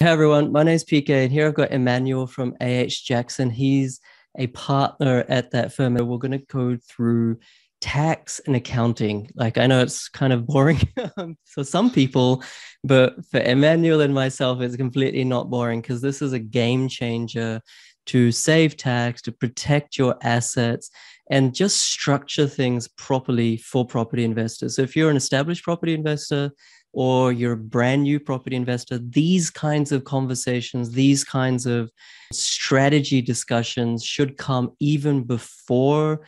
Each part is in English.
Hey everyone, my name is PK, and here I've got Emmanuel from AH Jackson. He's a partner at that firm, and we're going to go through tax and accounting. Like I know it's kind of boring for some people, but for Emmanuel and myself, it's completely not boring because this is a game changer to save tax, to protect your assets, and just structure things properly for property investors. So if you're an established property investor or you're a brand new property investor, these kinds of conversations, these kinds of strategy discussions should come even before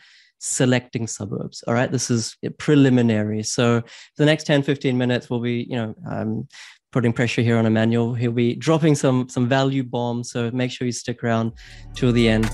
selecting suburbs all right this is preliminary so the next 10 15 minutes will be you know um, putting pressure here on Emmanuel. He'll be dropping some some value bombs, so make sure you stick around till the end.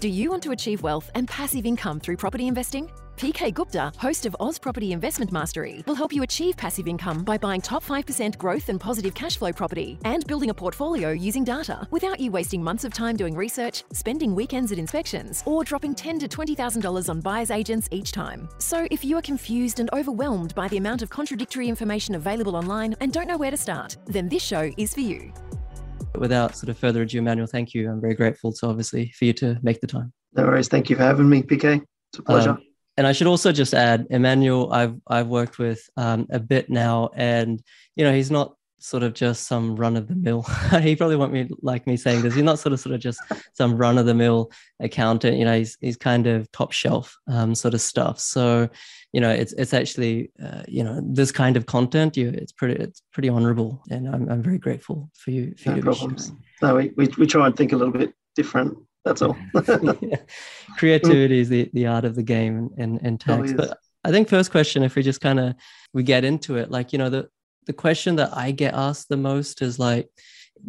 Do you want to achieve wealth and passive income through property investing? PK Gupta, host of Oz Property Investment Mastery, will help you achieve passive income by buying top 5% growth and positive cash flow property and building a portfolio using data without you wasting months of time doing research, spending weekends at inspections, or dropping $10 to $20,000 on buyer's agents each time. So if you are confused and overwhelmed by the amount of contradictory information available online and don't know where to start, then this show is for you. Without sort of further ado, Emmanuel, thank you. I'm very grateful to obviously for you to make the time. No worries. Thank you for having me, PK. It's a pleasure. Um, and I should also just add, Emmanuel, I've I've worked with um, a bit now, and you know he's not sort of just some run of the mill. he probably won't be like me saying this. He's not sort of sort of just some run of the mill accountant. You know, he's he's kind of top shelf um, sort of stuff. So, you know, it's it's actually uh, you know this kind of content. You it's pretty it's pretty honourable, and I'm I'm very grateful for you. For no you problems. No, we, we we try and think a little bit different that's all. yeah. Creativity is the, the art of the game and, and tax. Oh, but I think first question, if we just kind of we get into it, like, you know, the the question that I get asked the most is like,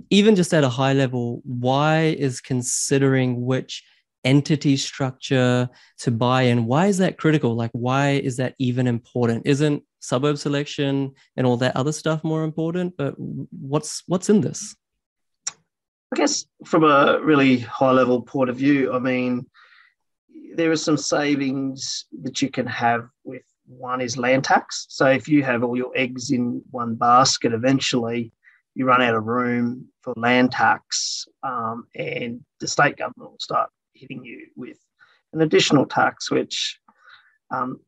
even just at a high level, why is considering which entity structure to buy in, why is that critical? Like, why is that even important? Isn't suburb selection and all that other stuff more important? But what's what's in this? I guess from a really high level point of view, I mean, there are some savings that you can have with one is land tax. So if you have all your eggs in one basket, eventually you run out of room for land tax, um, and the state government will start hitting you with an additional tax, which um,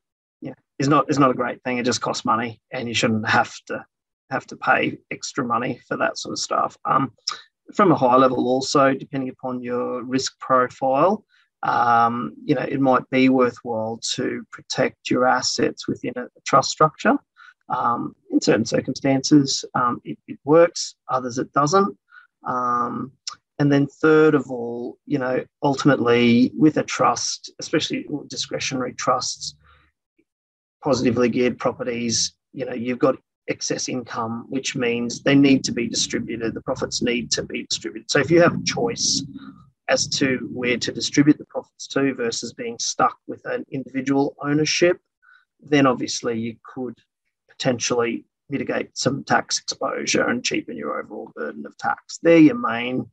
yeah, is not is not a great thing. It just costs money, and you shouldn't have to have to pay extra money for that sort of stuff. Um, from a high level also, depending upon your risk profile, um, you know, it might be worthwhile to protect your assets within a, trust structure. Um, in certain circumstances, um, it, it, works, others it doesn't. Um, and then, third of all, you know, ultimately with a trust, especially discretionary trusts, positively geared properties, you know, you've got excess income, which means they need to be distributed. The profits need to be distributed. So if you have a choice as to where to distribute the profits to versus being stuck with an individual ownership, then obviously you could potentially mitigate some tax exposure and cheapen your overall burden of tax. They're your main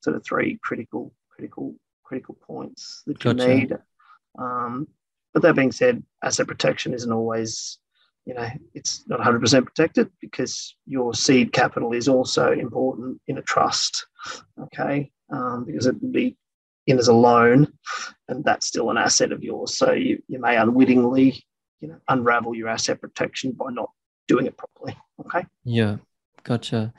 sort of three critical, critical, critical points that you need. Um, but that being said, asset protection isn't always you know it's not 100% protected because your seed capital is also important in a trust okay? Um, because it would be in as a loan and that's still an asset of yours. So you, you may unwittingly you know unravel your asset protection by not doing it properly okay? Yeah gotcha.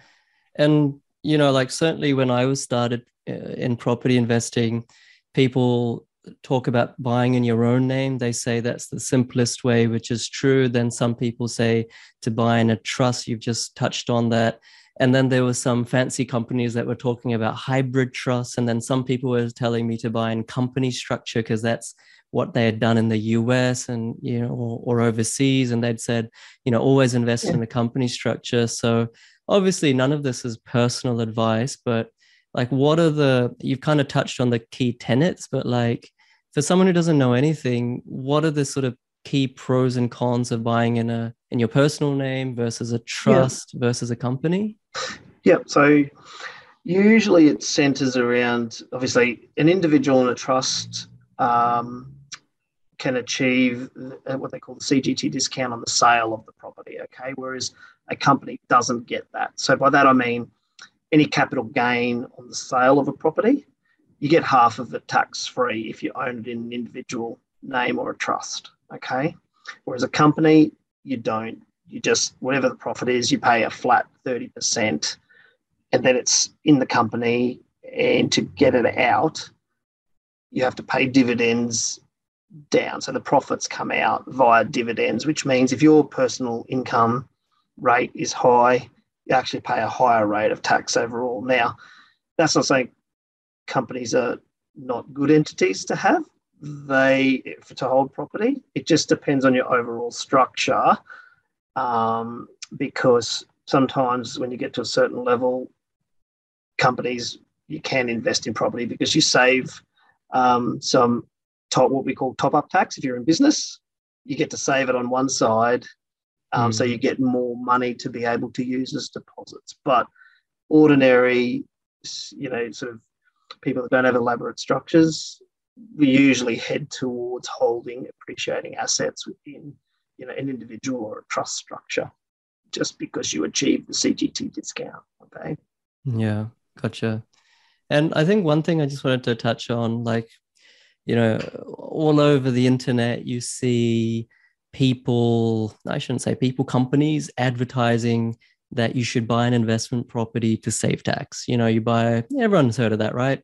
And you know like certainly when i was started uh, in property investing people talk about buying in your own name. They say that's the simplest way, which is true. Then some people say to buy in a trust. You've just touched on that. And then there were some fancy companies that were talking about hybrid trusts. And then some people were telling me to buy in company structure because that's what they had done in the US and you know or, or overseas. And they'd said, you know, always invest yeah. in a company structure. So obviously none of this is personal advice, but like what are the you've kind of touched on the key tenets but like for someone who doesn't know anything what are the sort of key pros and cons of buying in a in your personal name versus a trust yeah. versus a company yeah so usually it centers around obviously an individual and a trust um, can achieve what they call the CGT discount on the sale of the property. Okay, whereas a company doesn't get that. So by that I mean any capital gain on the sale of a property, you get half of it tax free if you own it in an individual name or a trust. Okay. Whereas a company, you don't. You just, whatever the profit is, you pay a flat 30%, and then it's in the company. And to get it out, you have to pay dividends down. So the profits come out via dividends, which means if your personal income rate is high, you actually pay a higher rate of tax overall. Now, that's not saying companies are not good entities to have. They to hold property. It just depends on your overall structure, um, because sometimes when you get to a certain level, companies you can invest in property because you save um, some top what we call top up tax if you're in business. You get to save it on one side um, mm. So you get more money to be able to use as deposits. But ordinary, you know, sort of people that don't have elaborate structures, we usually head towards holding appreciating assets within, you know, an individual or a trust structure, just because you achieve the CGT discount. Okay. Yeah, gotcha. And I think one thing I just wanted to touch on, like, you know, all over the internet, you see people, I shouldn't say people, companies advertising that you should buy an investment property to save tax. You know, you buy, everyone's heard of that, right?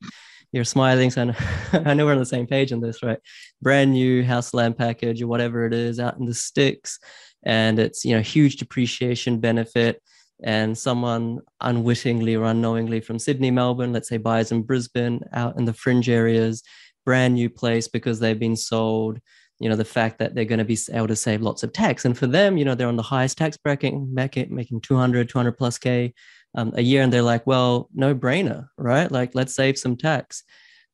You're smiling, so I know we're on the same page on this, right? Brand new house land package or whatever it is out in the sticks. And it's, you know, huge depreciation benefit. And someone unwittingly or unknowingly from Sydney, Melbourne, let's say buys in Brisbane out in the fringe areas, brand new place because they've been sold you know the fact that they're going to be able to save lots of tax. And for them you know they're on the highest tax bracket making 200 200 plus k um, a year. And they're like well no brainer right? Like let's save some tax.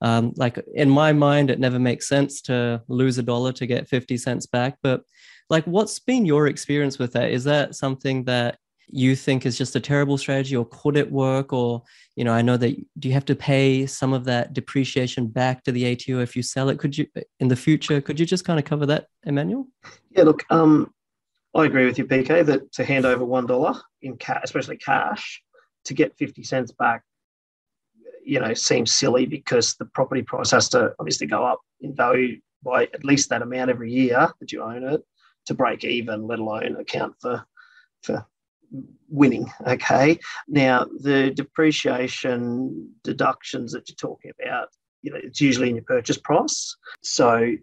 Um, like in my mind it never makes sense to lose a dollar to get 50 cents back. But like what's been your experience with that? Is that something that you think is just a terrible strategy or could it work? Or you know i know that do you have to pay some of that depreciation back to the ato if you sell it? Could you in the future could you just kind of cover that emmanuel? Yeah look um i agree with you pk that to hand over one dollar in cash especially cash to get 50 cents back you know seems silly because the property price has to obviously go up in value by at least that amount every year that you own it to break even let alone account for for winning. Okay. Now, the depreciation deductions that you're talking about, you know, it's usually in your purchase price. So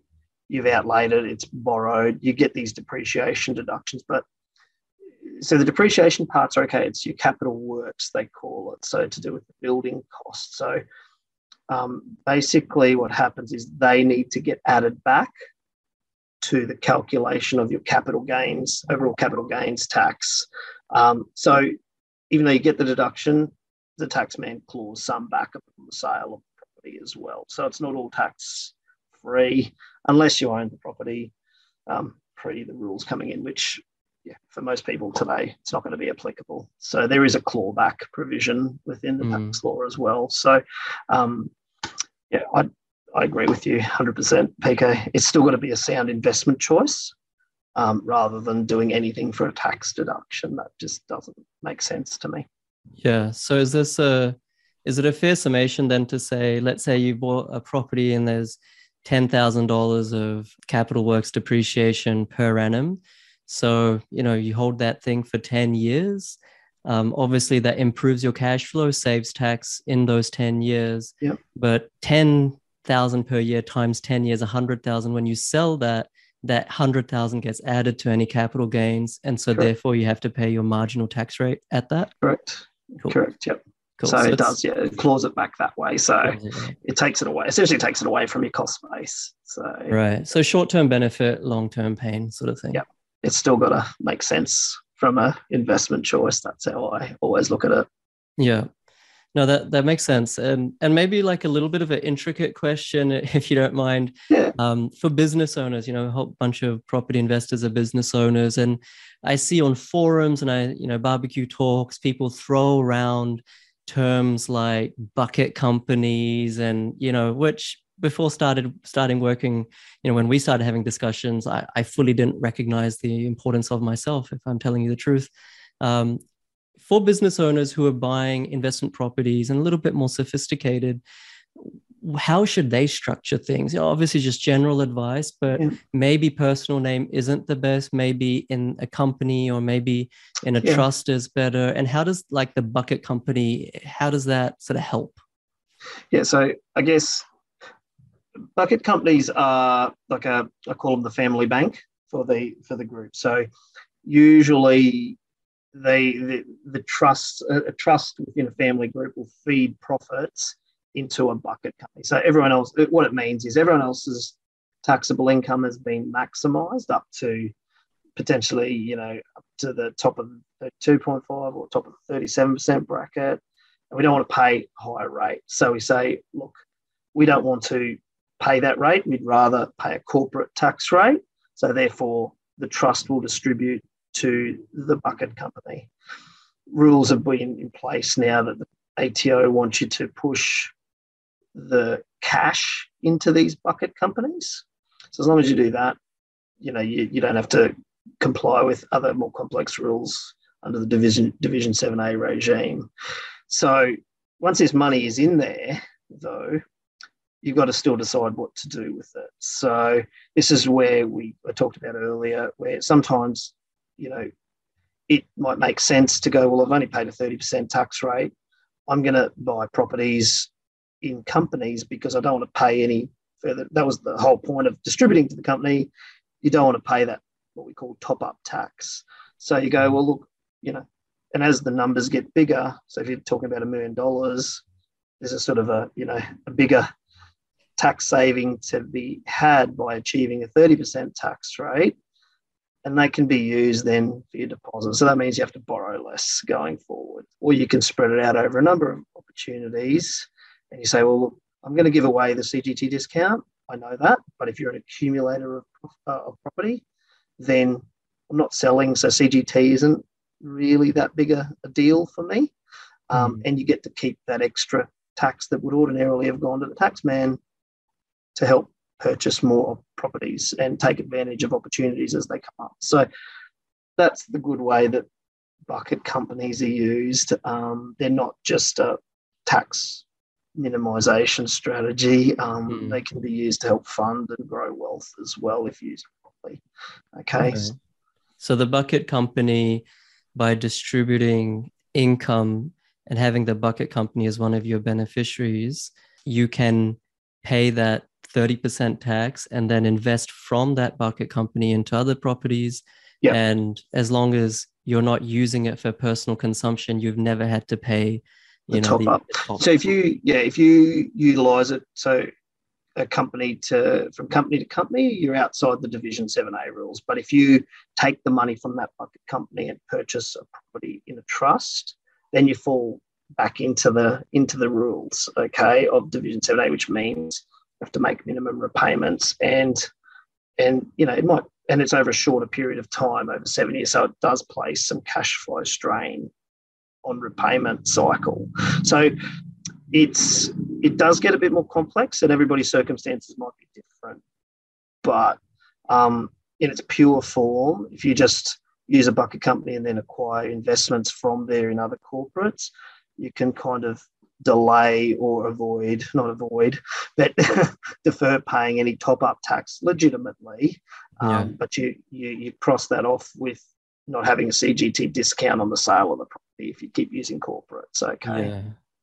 you've outlaid it, it's borrowed, you get these depreciation deductions. But so the depreciation parts are okay, it's your capital works, they call it. So to do with the building costs. So um, basically, what happens is they need to get added back to the calculation of your capital gains, overall capital gains tax. Um, so even though you get the deduction, the taxman claws some back upon the sale of the property as well. So it's not all tax free unless you own the property um, pre the rules coming in, which yeah, for most people today, it's not going to be applicable. So there is a clawback provision within the mm. tax law as well. So um, yeah, I, I agree with you 100%, PK. It's still got to be a sound investment choice um, rather than doing anything for a tax deduction. That just doesn't make sense to me. Yeah. So is this a is it a fair summation then to say, let's say you bought a property and there's ten thousand dollars of capital works depreciation per annum. So you know you hold that thing for ten years. Um, obviously, that improves your cash flow, saves tax in those ten years. Yep. But ten thousand per year times ten years, a hundred thousand. When you sell that, that 100,000 gets added to any capital gains. And so Correct. therefore you have to pay your marginal tax rate at that. Correct. Cool. Correct. Yep. Cool. So, so, it does, yeah, it claws it back that way. So it takes it away, essentially takes it away from your cost base. So right. So short term benefit, long term pain, sort of thing. Yeah, it's still got to make sense from a investment choice. That's how I always look at it. Yeah. No, that that makes sense, and and maybe like a little bit of an intricate question, if you don't mind, yeah. um, for business owners. You know, a whole bunch of property investors are business owners, and I see on forums and I, you know, barbecue talks, people throw around terms like bucket companies, and you know, which before started starting working, you know, when we started having discussions, I, I fully didn't recognize the importance of myself. If I'm telling you the truth. Um, for business owners who are buying investment properties and a little bit more sophisticated, how should they structure things? You know, obviously, just general advice, but yeah. maybe personal name isn't the best. Maybe in a company or maybe in a yeah. trust is better. And how does like the bucket company? How does that sort of help? Yeah, so I guess bucket companies are like a I call them the family bank for the for the group. So usually they the, the trust a trust within a family group will feed profits into a bucket company. So everyone else, what it means is everyone else's taxable income has been maximized up to potentially, you know, up to the top of the 2.5 or top of the 37% bracket. And we don't want to pay higher rate. So we say, look, we don't want to pay that rate. We'd rather pay a corporate tax rate. So therefore, the trust will distribute to the bucket company. Rules have been in place now that the ATO wants you to push the cash into these bucket companies. So as long as you do that, you know, you, you don't have to comply with other more complex rules under the division division 7a regime. So once this money is in there, though, you've got to still decide what to do with it. So this is where we I talked about earlier, where sometimes, you know, it might make sense to go, well, I've only paid a 30% tax rate. I'm going to buy properties in companies because I don't want to pay any further. That was the whole point of distributing to the company. You don't want to pay that what we call top up tax. So you go, well, look, you know, and as the numbers get bigger, so if you're talking about a million dollars, there's a sort of a you know a bigger tax saving to be had by achieving a 30% tax rate. And they can be used then for your deposit. So that means you have to borrow less going forward, or you can spread it out over a number of opportunities and you say, well, I'm going to give away the CGT discount. I know that. But if you're an accumulator of, uh, of property, then I'm not selling. So CGT isn't really that big a, a deal for me. Um, mm. And you get to keep that extra tax that would ordinarily have gone to the taxman to help purchase more properties and take advantage of opportunities as they come up. So that's the good way that bucket companies are used. Um, they're not just a tax minimization strategy. Um, mm. They can be used to help fund and grow wealth as well if used properly. Okay. okay. So the bucket company, by distributing income and having the bucket company as one of your beneficiaries, you can pay that 30% tax and then invest from that bucket company into other properties. And as long as you're not using it for personal consumption, you've never had to pay the know, top the, up. The top so if you yeah, if you utilize it, so a company to from company to company, you're outside the Division 7A rules. But if you take the money from that bucket company and purchase a property in a trust, then you fall back into the into the rules, okay, of Division 7A, which means you have to make minimum repayments and and you know it might and it's over a shorter period of time over seven years so it does place some cash flow strain on repayment cycle. So it's it does get a bit more complex, and everybody's circumstances might be different. But um, in its pure form, if you just use a bucket company and then acquire investments from there in other corporates, you can kind of delay or avoid, not avoid, but defer paying any top up tax legitimately. Um. But you, you you cross that off with not having a CGT discount on the sale of the property if you keep using corporates. Okay. Yeah.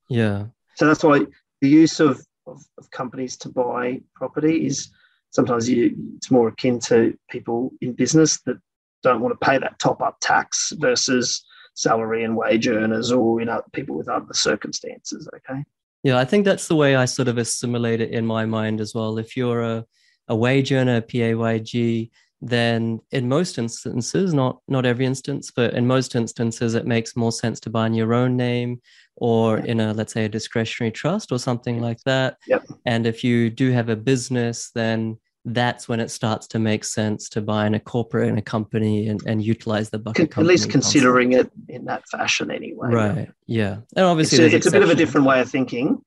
Yeah. So that's why the use of, of, of companies to buy property is sometimes you, it's more akin to people in business that don't want to pay that top up tax versus salary and wage earners or you know people with other circumstances. Okay. Yeah, I think that's the way I sort of assimilate it in my mind as well. If you're a, a wage earner, PAYG, then in most instances, not not every instance, but in most instances, it makes more sense to buy in your own name or in a let's say a discretionary trust or something like that. Yep. And if you do have a business, then that's when it starts to make sense to buy in a corporate in a company and, and utilize the bucket. At least considering concept. it in that fashion anyway. Right. Yeah. And obviously it's, a, it's a bit of a different way of thinking,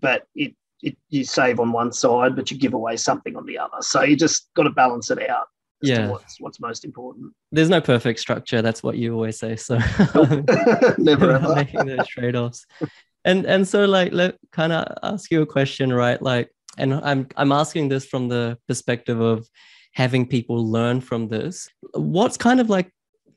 but it, it you save on one side, but you give away something on the other. So you just got to balance it out yeah. what's what's most important. There's no perfect structure. That's what you always say. So Never ever. making those trade-offs. And and so like let kind of ask you a question, right? Like, and I'm I'm asking this from the perspective of having people learn from this. What's kind of like,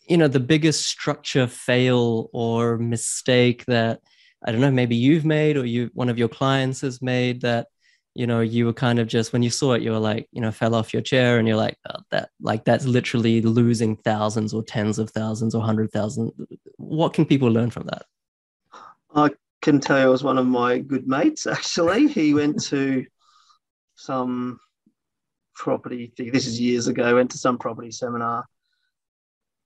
you know, the biggest structure fail or mistake that I don't know, maybe you've made or you one of your clients has made that you know you were kind of just when you saw it you were like you know fell off your chair and you're like oh, that like that's literally losing thousands or tens of thousands or hundred thousand what can people learn from that I can tell you, it was one of my good mates. Actually, he went to some property. This is years ago. Went to some property seminar,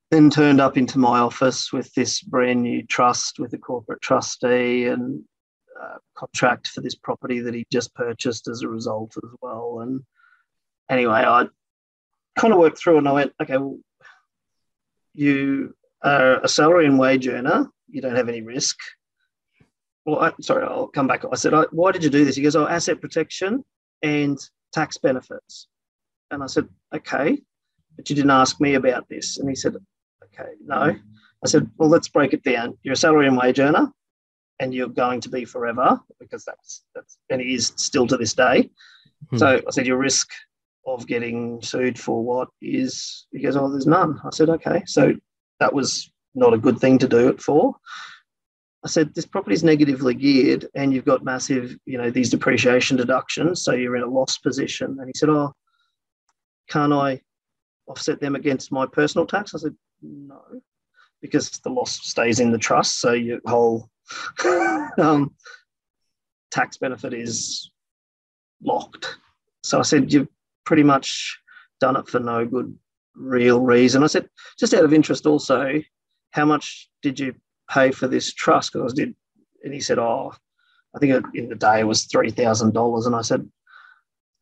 then turned up into my office with this brand new trust with a corporate trustee and uh, contract for this property that he just purchased as a result as well. And anyway, I kind of worked through and I went, okay, well, you are a salary and wage earner. You don't have any risk. Well, I, sorry, I'll come back. I said, why did you do this? He goes, oh, asset protection and tax benefits. And I said, okay, but you didn't ask me about this. And he said, okay, no. I said, well, let's break it down. You're a salary and wage earner and you're going to be forever because that's that's and he is still to this day. Hmm. So I said your risk of getting sued for what is he goes, Oh, there's none. I said, Okay. So that was not a good thing to do it for. I said, this property is negatively geared and you've got massive, you know, these depreciation deductions. So you're in a loss position. And he said, Oh, can't I offset them against my personal tax? I said, No, because the loss stays in the trust. So your whole um, tax benefit is locked. So I said, You've pretty much done it for no good real reason. I said, just out of interest also, how much did you pay for this trust? Because I did, and he said, Oh, I think in the day it was $3,000. And I said,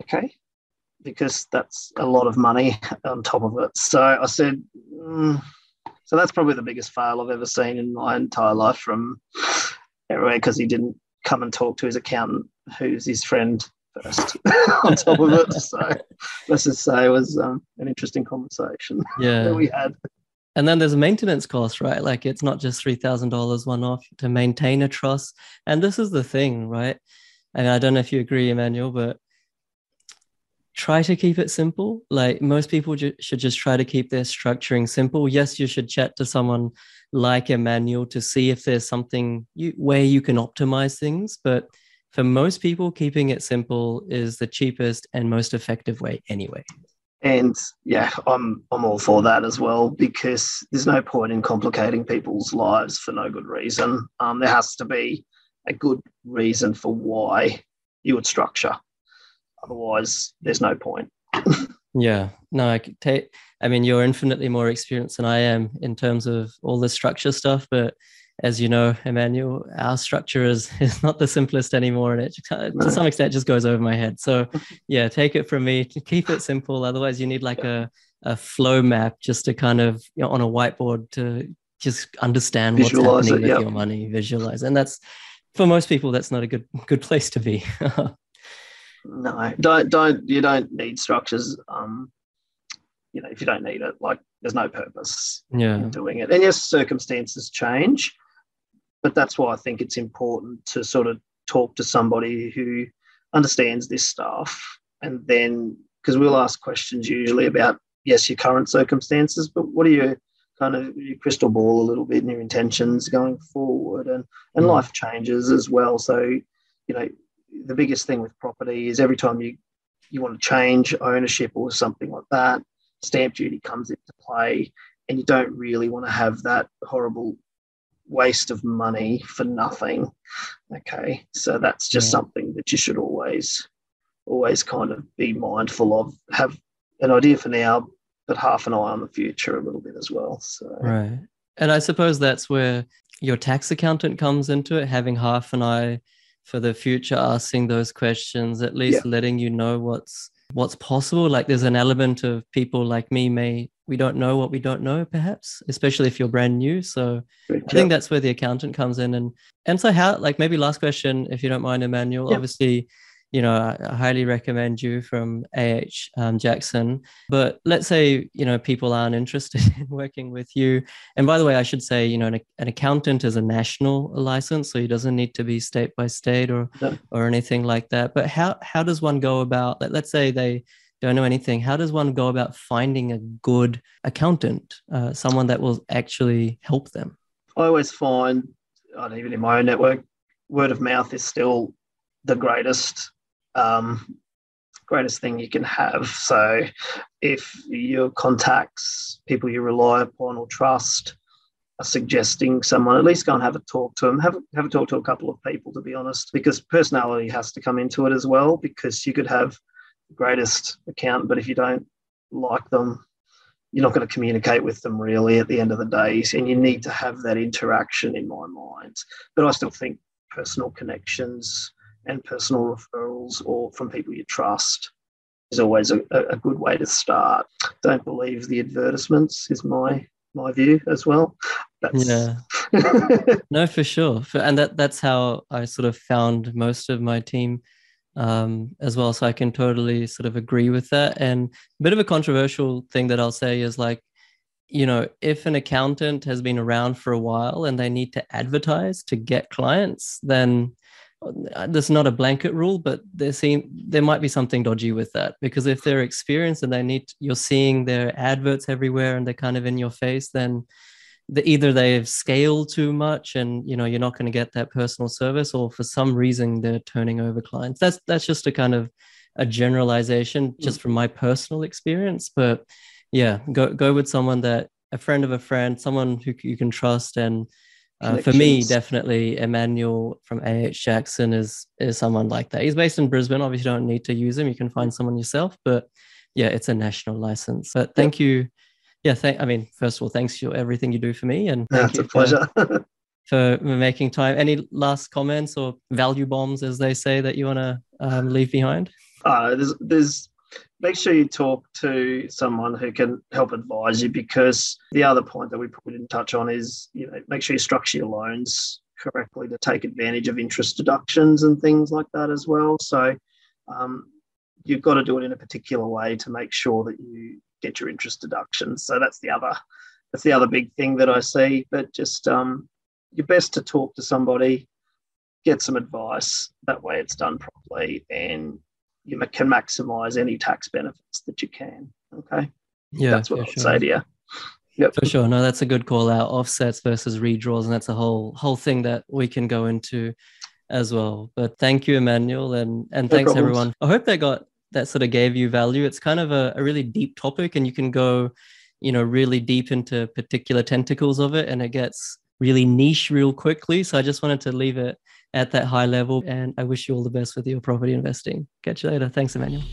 Okay, because that's a lot of money on top of it. So I said, mm, so that's probably the biggest fail I've ever seen in my entire life from everywhere because he didn't come and talk to his accountant, who's his friend first on top of it. So let's just say it was um, an interesting conversation yeah. that we had. And then there's a maintenance cost, right? Like it's not just three thousand dollars one off to maintain a trust. And this is the thing, right? And I don't know if you agree, Emmanuel, but try to keep it simple. Like most people ju- should just try to keep their structuring simple. Yes, you should chat to someone like Emmanuel to see if there's something you, where you can optimize things. But for most people, keeping it simple is the cheapest and most effective way anyway. And yeah, I'm I'm all for that as well because there's no point in complicating people's lives for no good reason. Um, there has to be a good reason for why you would structure Otherwise, there's no point. yeah, no, I could take. I mean, you're infinitely more experienced than I am in terms of all the structure stuff, but as you know, Emmanuel, our structure is is not the simplest anymore, and it to some extent just goes over my head. So, yeah, take it from me to keep it simple. Otherwise, you need like a a flow map just to kind of you know, on a whiteboard to just understand visualize what's happening it, with your money, visualize, and that's for most people that's not a good good place to be. no, don't don't you don't need structures. Um, you know, if you don't need it, like there's no purpose yeah. in doing it. And yes, circumstances change, but that's why I think it's important to sort of talk to somebody who understands this stuff, and then because we'll ask questions usually about yes, your current circumstances, but what are your kind of your crystal ball a little bit and your intentions going forward, and and mm. life changes as well. So you know the biggest thing with property is every time you you want to change ownership or something like that, stamp duty comes into play, and you don't really want to have that horrible waste of money for nothing. Okay, so that's just yeah. something that you should always always kind of be mindful of. Have an idea for now, but half an eye on the future a little bit as well. So right, and I suppose that's where your tax accountant comes into it, having half an eye for the future asking those questions at least yeah. letting you know what's what's possible like there's an element of people like me may we don't know what we don't know perhaps especially if you're brand new so i think that's where the accountant comes in and and so how like maybe last question if you don't mind emmanuel yeah. obviously you know, I, I highly recommend you from AH um, Jackson. But let's say, you know, people aren't interested in working with you. And by the way, I should say, you know, an, an accountant is a national license, so he doesn't need to be state by state or no. or anything like that. But how how does one go about? Let, let's say they don't know anything. How does one go about finding a good accountant, uh, someone that will actually help them? I always find, even in my own network, word of mouth is still the greatest um, greatest thing you can have. So if your contacts, people you rely upon or trust, are suggesting someone, at least go and have a talk to them. Have, have a talk to a couple of people, to be honest, because personality has to come into it as well. Because you could have greatest account, but if you don't like them, you're not going to communicate with them really at the end of the day. And you need to have that interaction in my mind. But I still think personal connections and personal referrals or from people you trust is always a, a good way to start. Don't believe the advertisements is my my view as well. That's... Yeah. no, for sure. And that that's how I sort of found most of my team um, as well. So I can totally sort of agree with that. And a bit of a controversial thing that I'll say is like, you know, if an accountant has been around for a while and they need to advertise to get clients, then uh, there's not a blanket rule, but there seem there might be something dodgy with that because if they're experienced and they need you're seeing their adverts everywhere and they're kind of in your face, then the, either they've scaled too much and you know you're not going to get that personal service, or for some reason they're turning over clients. That's that's just a kind of a generalization just mm. from my personal experience, but yeah, go go with someone that a friend of a friend, someone who you can trust and uh, for me, definitely Emmanuel from AH Jackson is is someone like that. He's based in Brisbane. Obviously, you don't need to use him. You can find someone yourself. But yeah, it's a national license. But thank you. Yeah, thank. I mean, first of all, thanks for everything you do for me, and thank yeah, a pleasure. For, for, making time. Any last comments or value bombs, as they say, that you want to um, leave behind? Uh, there's there's make sure you talk to someone who can help advise you because the other point that we probably didn't touch on is you know make sure you structure your loans correctly to take advantage of interest deductions and things like that as well so um, you've got to do it in a particular way to make sure that you get your interest deductions so that's the other that's the other big thing that i see but just um, you're best to talk to somebody get some advice that way it's done properly and you can maximize any tax benefits that you can. Okay. Yeah. That's what I'd sure. say to you. Yep. For sure. No, that's a good call out. Offsets versus redraws. And that's a whole whole thing that we can go into as well. But thank you, Emmanuel, and and no thanks problems. everyone. I hope they got that sort of gave you value. It's kind of a, a really deep topic and you can go, you know, really deep into particular tentacles of it and it gets really niche real quickly. So I just wanted to leave it at that high level. And I wish you all the best with your property investing. Catch you later. Thanks, Emmanuel.